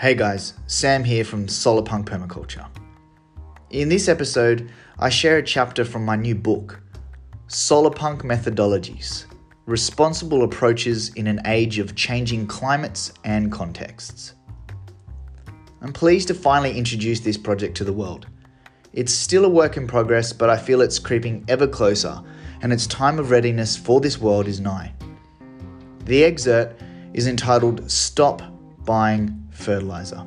Hey guys, Sam here from Solarpunk Permaculture. In this episode, I share a chapter from my new book, Solarpunk Methodologies Responsible Approaches in an Age of Changing Climates and Contexts. I'm pleased to finally introduce this project to the world. It's still a work in progress, but I feel it's creeping ever closer, and its time of readiness for this world is nigh. The excerpt is entitled Stop Buying Fertilizer.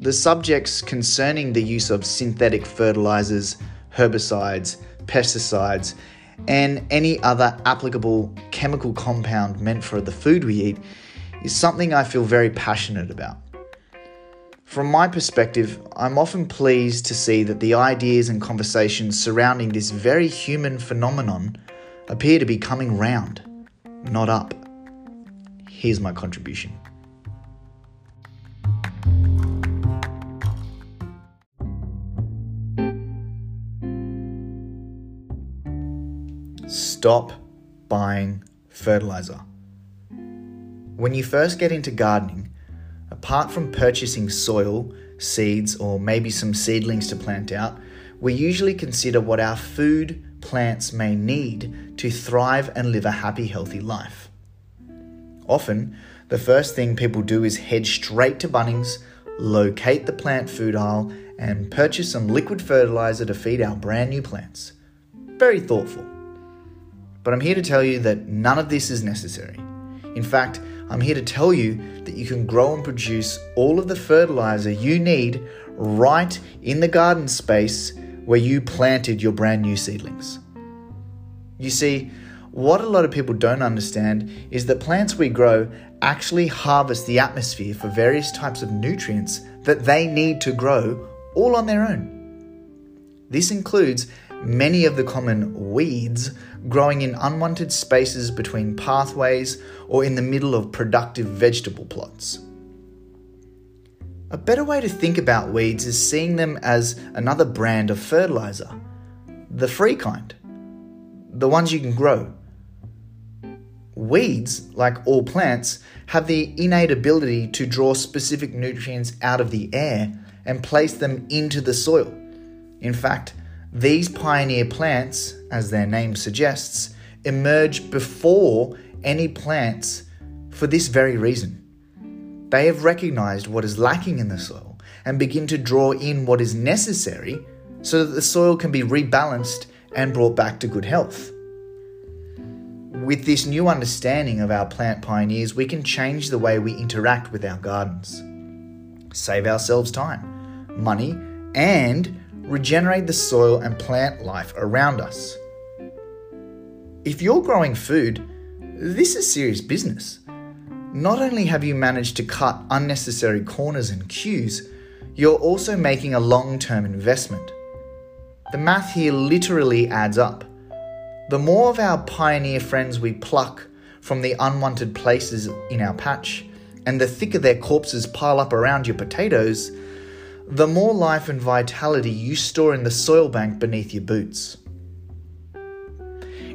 The subjects concerning the use of synthetic fertilizers, herbicides, pesticides, and any other applicable chemical compound meant for the food we eat is something I feel very passionate about. From my perspective, I'm often pleased to see that the ideas and conversations surrounding this very human phenomenon appear to be coming round, not up. Here's my contribution. Stop buying fertilizer. When you first get into gardening, apart from purchasing soil, seeds, or maybe some seedlings to plant out, we usually consider what our food plants may need to thrive and live a happy, healthy life. Often, the first thing people do is head straight to Bunnings, locate the plant food aisle, and purchase some liquid fertilizer to feed our brand new plants. Very thoughtful. But I'm here to tell you that none of this is necessary. In fact, I'm here to tell you that you can grow and produce all of the fertilizer you need right in the garden space where you planted your brand new seedlings. You see, what a lot of people don't understand is that plants we grow actually harvest the atmosphere for various types of nutrients that they need to grow all on their own. This includes many of the common weeds growing in unwanted spaces between pathways or in the middle of productive vegetable plots. A better way to think about weeds is seeing them as another brand of fertilizer, the free kind, the ones you can grow. Weeds, like all plants, have the innate ability to draw specific nutrients out of the air and place them into the soil. In fact, these pioneer plants, as their name suggests, emerge before any plants for this very reason. They have recognized what is lacking in the soil and begin to draw in what is necessary so that the soil can be rebalanced and brought back to good health. With this new understanding of our plant pioneers, we can change the way we interact with our gardens, save ourselves time, money, and regenerate the soil and plant life around us. If you're growing food, this is serious business. Not only have you managed to cut unnecessary corners and queues, you're also making a long term investment. The math here literally adds up. The more of our pioneer friends we pluck from the unwanted places in our patch, and the thicker their corpses pile up around your potatoes, the more life and vitality you store in the soil bank beneath your boots.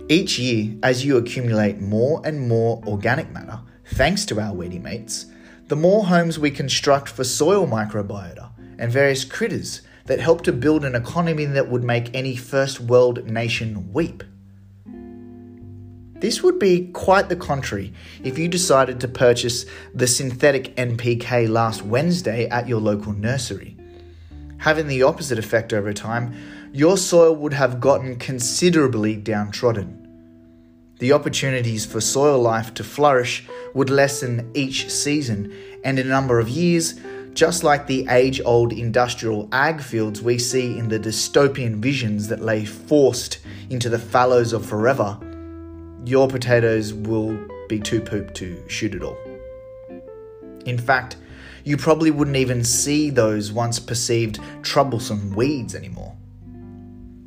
Each year, as you accumulate more and more organic matter, thanks to our weedy mates, the more homes we construct for soil microbiota and various critters that help to build an economy that would make any first world nation weep. This would be quite the contrary if you decided to purchase the synthetic NPK last Wednesday at your local nursery having the opposite effect over time, your soil would have gotten considerably downtrodden. The opportunities for soil life to flourish would lessen each season, and in a number of years, just like the age old industrial ag fields we see in the dystopian visions that lay forced into the fallows of forever, your potatoes will be too pooped to shoot at all. In fact, you probably wouldn't even see those once perceived troublesome weeds anymore.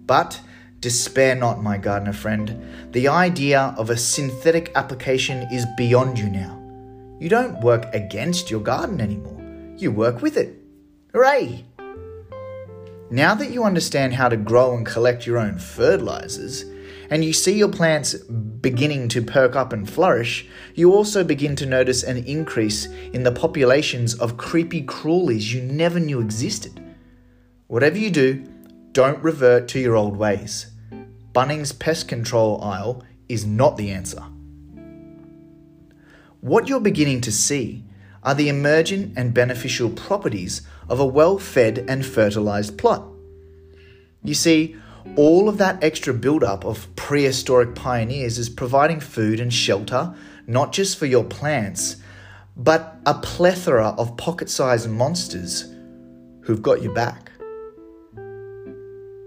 But despair not, my gardener friend. The idea of a synthetic application is beyond you now. You don't work against your garden anymore, you work with it. Hooray! Now that you understand how to grow and collect your own fertilizers, and you see your plants beginning to perk up and flourish, you also begin to notice an increase in the populations of creepy crawlies you never knew existed. Whatever you do, don't revert to your old ways. Bunnings' pest control aisle is not the answer. What you're beginning to see are the emergent and beneficial properties of a well fed and fertilized plot. You see, all of that extra buildup of prehistoric pioneers is providing food and shelter, not just for your plants, but a plethora of pocket sized monsters who've got your back.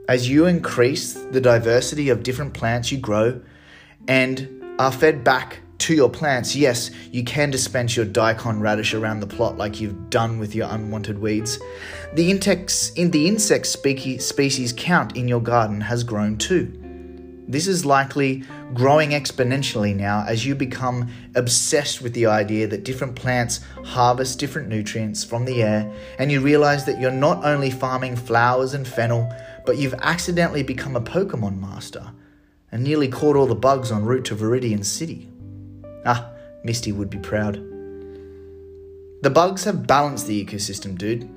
As you increase the diversity of different plants you grow and are fed back to your plants, yes, you can dispense your daikon radish around the plot like you've done with your unwanted weeds. The insects in the insect species count in your garden has grown too. This is likely growing exponentially now as you become obsessed with the idea that different plants harvest different nutrients from the air, and you realize that you're not only farming flowers and fennel, but you've accidentally become a Pokemon master and nearly caught all the bugs en route to Viridian City. Ah, Misty would be proud. The bugs have balanced the ecosystem, dude.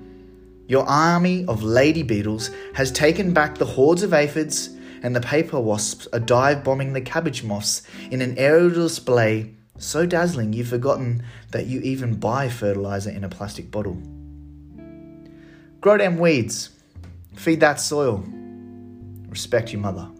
Your army of lady beetles has taken back the hordes of aphids, and the paper wasps are dive bombing the cabbage moths in an aerial display so dazzling you've forgotten that you even buy fertilizer in a plastic bottle. Grow them weeds, feed that soil, respect your mother.